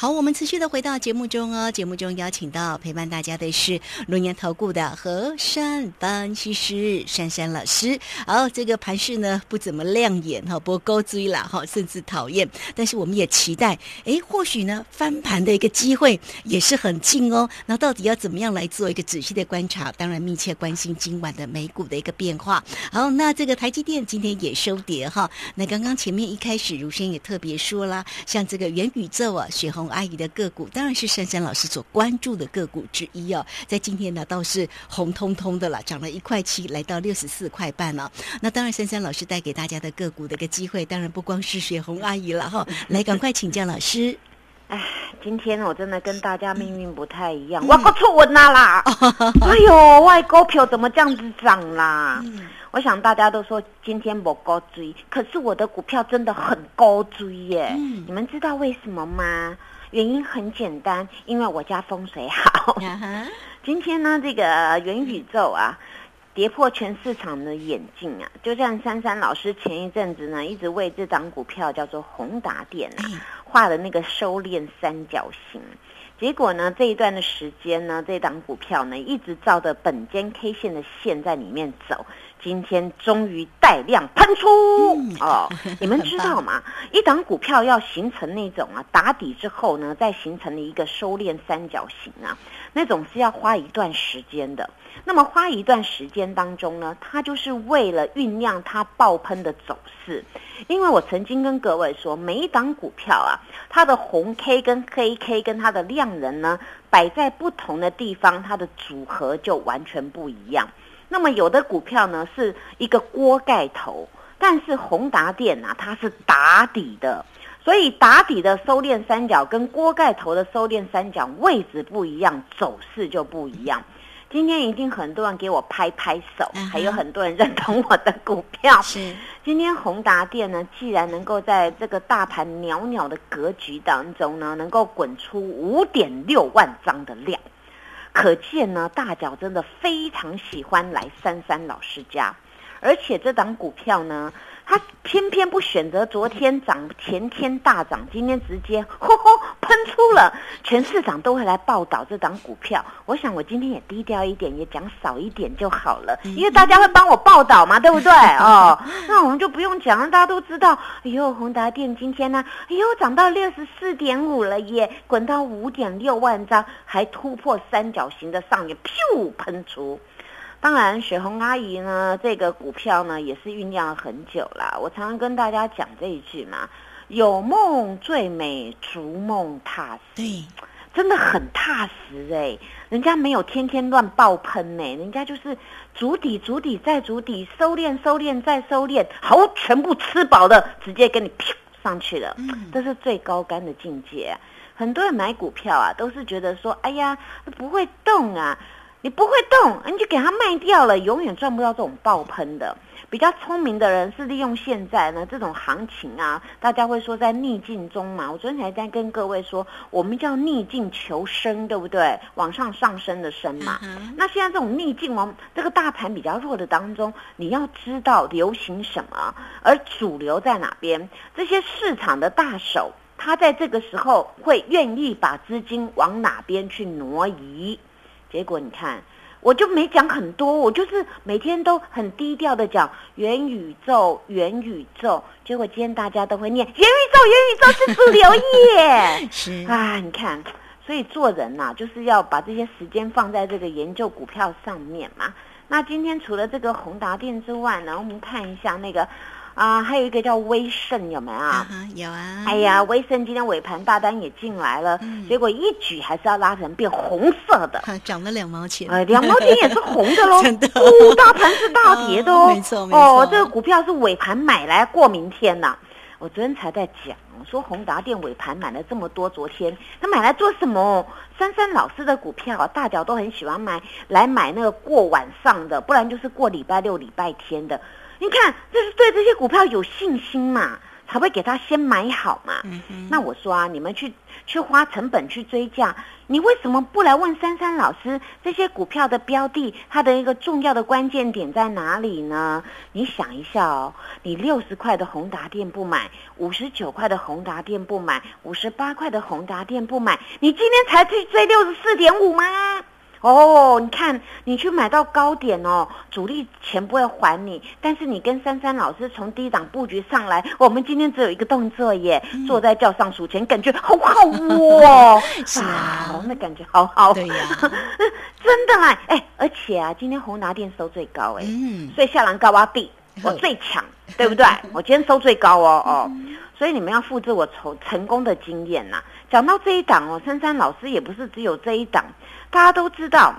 好，我们持续的回到节目中哦。节目中邀请到陪伴大家的是龙年投顾的和山分析师珊珊老师。好，这个盘势呢不怎么亮眼哈，不过高追了哈，甚至讨厌。但是我们也期待，哎，或许呢翻盘的一个机会也是很近哦。那到底要怎么样来做一个仔细的观察？当然密切关心今晚的美股的一个变化。好，那这个台积电今天也收跌哈。那刚刚前面一开始，如轩也特别说啦，像这个元宇宙啊，雪红。阿姨的个股当然是珊珊老师所关注的个股之一哦，在今天呢倒是红彤彤的了，涨了一块七，来到六十四块半了。那当然，珊珊老师带给大家的个股的一个机会，当然不光是雪红阿姨了哈。来，赶快请教老师。哎，今天我真的跟大家命运不太一样，我搞错文啦啦！哎呦，外股票怎么这样子涨啦？我想大家都说今天我高追，可是我的股票真的很高追耶！你们知道为什么吗？原因很简单，因为我家风水好。今天呢，这个元宇宙啊，跌破全市场的眼镜啊，就像珊珊老师前一阵子呢，一直为这档股票叫做宏达电啊，画的那个收敛三角形。结果呢，这一段的时间呢，这档股票呢，一直照着本间 K 线的线在里面走。今天终于带量喷出哦！你们知道吗？一档股票要形成那种啊打底之后呢，再形成了一个收敛三角形啊，那种是要花一段时间的。那么花一段时间当中呢，它就是为了酝酿它爆喷的走势。因为我曾经跟各位说，每一档股票啊，它的红 K 跟黑 K 跟它的量能呢，摆在不同的地方，它的组合就完全不一样。那么有的股票呢是一个锅盖头，但是宏达电呐它是打底的，所以打底的收敛三角跟锅盖头的收敛三角位置不一样，走势就不一样。今天一定很多人给我拍拍手，还有很多人认同我的股票。是今天宏达电呢，既然能够在这个大盘袅袅的格局当中呢，能够滚出五点六万张的量。可见呢，大脚真的非常喜欢来珊珊老师家，而且这档股票呢，他偏偏不选择昨天涨、前天大涨，今天直接吼吼喷出了，全市场都会来报道这档股票。我想我今天也低调一点，也讲少一点就好了，因为大家会帮我报道嘛，对不对？哦，那我们就不用讲，大家都知道。哎呦，宏达电今天呢，哎呦涨到六十四点五了耶，滚到五点六万张，还突破三角形的上沿，噗喷出。当然，雪红阿姨呢，这个股票呢也是酝酿了很久了。我常常跟大家讲这一句嘛。有梦最美，逐梦踏实。对，真的很踏实哎，人家没有天天乱爆喷呢，人家就是足底、足底再足底，收敛、收敛再收敛，好，全部吃饱了，直接给你啪上去了。嗯，这是最高干的境界。很多人买股票啊，都是觉得说，哎呀，不会动啊，你不会动，你就给它卖掉了，永远赚不到这种爆喷的。比较聪明的人是利用现在呢这种行情啊，大家会说在逆境中嘛。我昨天还在跟各位说，我们叫逆境求生，对不对？往上上升的升嘛。那现在这种逆境往这个大盘比较弱的当中，你要知道流行什么，而主流在哪边？这些市场的大手，他在这个时候会愿意把资金往哪边去挪移？结果你看。我就没讲很多，我就是每天都很低调的讲元宇宙，元宇宙。结果今天大家都会念 元宇宙，元宇宙 是主流耶。是啊，你看，所以做人呐，就是要把这些时间放在这个研究股票上面嘛。那今天除了这个宏达电之外呢，我们看一下那个。啊，还有一个叫威盛，有没有啊？有啊。哎呀，威盛今天尾盘大单也进来了，结果一举还是要拉成变红色的，涨了两毛钱。呃，两毛钱也是红的喽。真的。哦，大盘是大跌的哦。没错没错。哦，这个股票是尾盘买来过明天呐。我昨天才在讲，说宏达电尾盘买了这么多，昨天他买来做什么？珊珊老师的股票，大脚都很喜欢买来买那个过晚上的，不然就是过礼拜六、礼拜天的。你看，这是对这些股票有信心嘛？才会给他先买好嘛。那我说啊，你们去去花成本去追价，你为什么不来问珊珊老师这些股票的标的，它的一个重要的关键点在哪里呢？你想一下哦，你六十块的宏达店不买，五十九块的宏达店不买，五十八块的宏达店不买，你今天才去追六十四点五吗？哦，你看，你去买到高点哦，主力钱不会还你，但是你跟珊珊老师从低档布局上来，我们今天只有一个动作耶，坐在轿上数钱，感觉好好哦，是啊，那感觉好好，对呀，真的啦，哎，而且啊，今天宏达电收最高哎，嗯，所以下栏高挖币，我最强，对不对？我今天收最高哦哦，所以你们要复制我成成功的经验呐。讲到这一档哦，珊珊老师也不是只有这一档。大家都知道，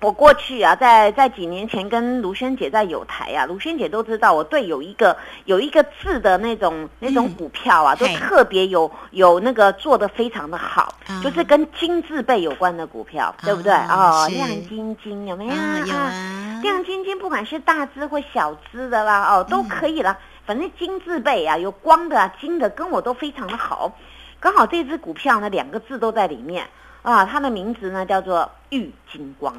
我过去啊，在在几年前跟卢萱姐在有台啊，卢萱姐都知道我对有一个有一个字的那种那种股票啊，都特别有有那个做的非常的好，就是跟金字辈有关的股票，对不对？哦，亮晶晶有没有啊？亮晶晶不管是大只或小只的啦，哦，都可以啦。反正金字辈啊，有光的、啊金的，跟我都非常的好。刚好这只股票呢，两个字都在里面。啊，它的名字呢叫做玉金光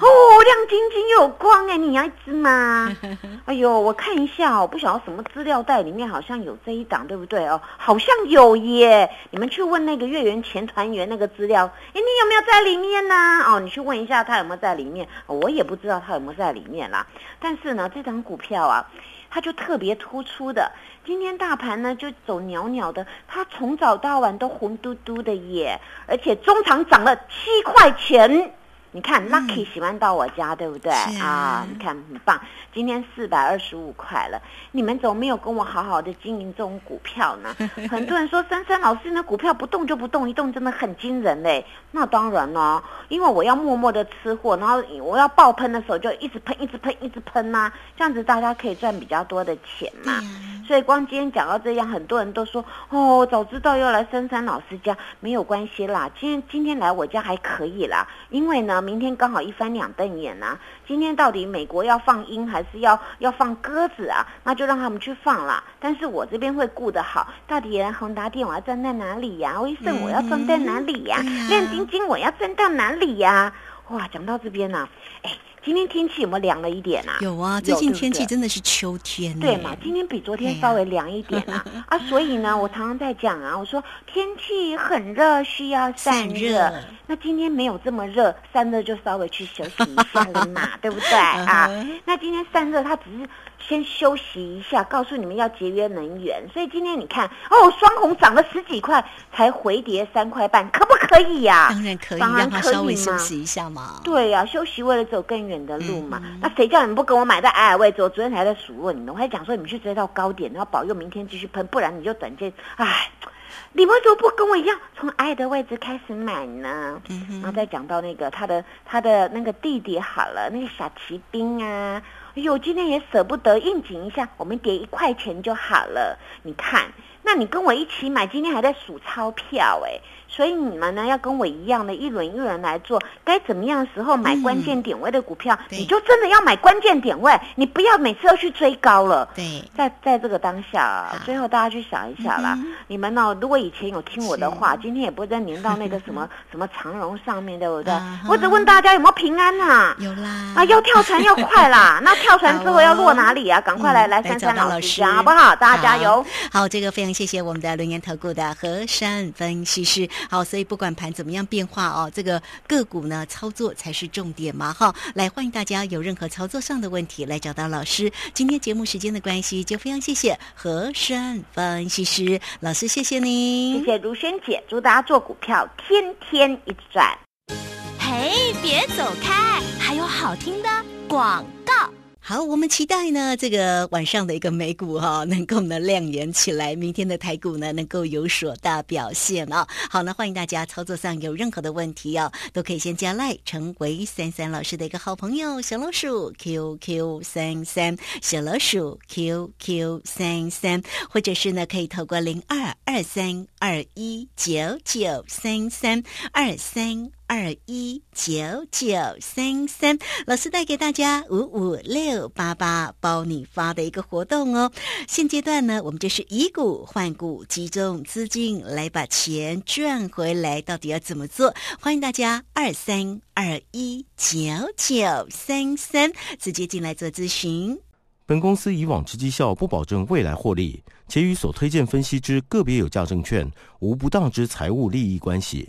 哦，亮晶晶又有光哎，你要一只吗？哎呦，我看一下哦，不晓得什么资料袋里面好像有这一档，对不对哦？好像有耶，你们去问那个月圆前团员那个资料，哎，你有没有在里面呢？哦，你去问一下他有没有在里面，我也不知道他有没有在里面啦。但是呢，这张股票啊。它就特别突出的，今天大盘呢就走袅袅的，它从早到晚都红嘟嘟的耶，而且中场涨了七块钱。你看，Lucky 喜欢到我家，对不对啊？你看很棒，今天四百二十五块了。你们怎么没有跟我好好的经营这种股票呢？很多人说珊珊老师那股票不动就不动，一动真的很惊人嘞。那当然了，因为我要默默的吃货，然后我要爆喷的时候就一直喷，一直喷，一直喷呐，这样子大家可以赚比较多的钱嘛。所以光今天讲到这样，很多人都说哦，早知道要来珊珊老师家，没有关系啦。今天今天来我家还可以啦，因为呢。明天刚好一翻两瞪眼啊！今天到底美国要放鹰还是要要放鸽子啊？那就让他们去放啦。但是我这边会顾得好，到底宏达电我要站在哪里呀？威盛我要站在哪里呀？亮晶晶我要站到哪里呀？哇，讲到这边呢，哎。今天天气有没有凉了一点啊？有啊，最近天气真的是秋天。对嘛，今天比昨天稍微凉一点啊 啊，所以呢，我常常在讲啊，我说天气很热，需要散热。那今天没有这么热，散热就稍微去休息一下了嘛，对不对啊？那今天散热，它只是。先休息一下，告诉你们要节约能源。所以今天你看，哦，双红涨了十几块，才回跌三块半，可不可以呀？当然可以，让他稍微休息一下嘛。对呀，休息为了走更远的路嘛。那谁叫你们不跟我买在矮矮位置？我昨天还在数落你们，我还讲说你们去追到高点，然后保佑明天继续喷，不然你就短见。唉，你们怎么不跟我一样，从矮的位置开始买呢？然后再讲到那个他的他的那个弟弟好了，那个小骑兵啊。哎呦，今天也舍不得应景一下，我们叠一块钱就好了。你看，那你跟我一起买，今天还在数钞票哎。所以你们呢，要跟我一样的，一轮一轮来做。该怎么样的时候买关键点位的股票，你就真的要买关键点位，你不要每次都去追高了。对，在在这个当下，最后大家去想一下啦。你们呢，如果以前有听我的话，今天也不会再粘到那个什么 什么长荣上面，对不对？我只问大家有没有平安呐？有啦。啊，要跳船要快啦！那跳船之后要落哪里啊？赶快来来珊珊老师家好不好？大家加油！好，这个非常谢谢我们的轮研投顾的何山分析师。好，所以不管盘怎么样变化哦，这个个股呢操作才是重点嘛，哈！来欢迎大家有任何操作上的问题来找到老师。今天节目时间的关系，就非常谢谢和山分析师老师，谢谢您，谢谢如萱姐，祝大家做股票天天一直赚。嘿，别走开，还有好听的广告。好，我们期待呢，这个晚上的一个美股哈，能够呢亮眼起来，明天的台股呢能够有所大表现啊。好，那欢迎大家操作上有任何的问题哦，都可以先加赖，成为三三老师的一个好朋友，小老鼠 QQ 三三，小老鼠 QQ 三三，或者是呢可以透过零二二三二一九九三三二三。二一九九三三，老师带给大家五五六八八包你发的一个活动哦。现阶段呢，我们就是以股换股，集中资金来把钱赚回来。到底要怎么做？欢迎大家二三二一九九三三直接进来做咨询。本公司以往之绩效不保证未来获利，且与所推荐分析之个别有价证券无不当之财务利益关系。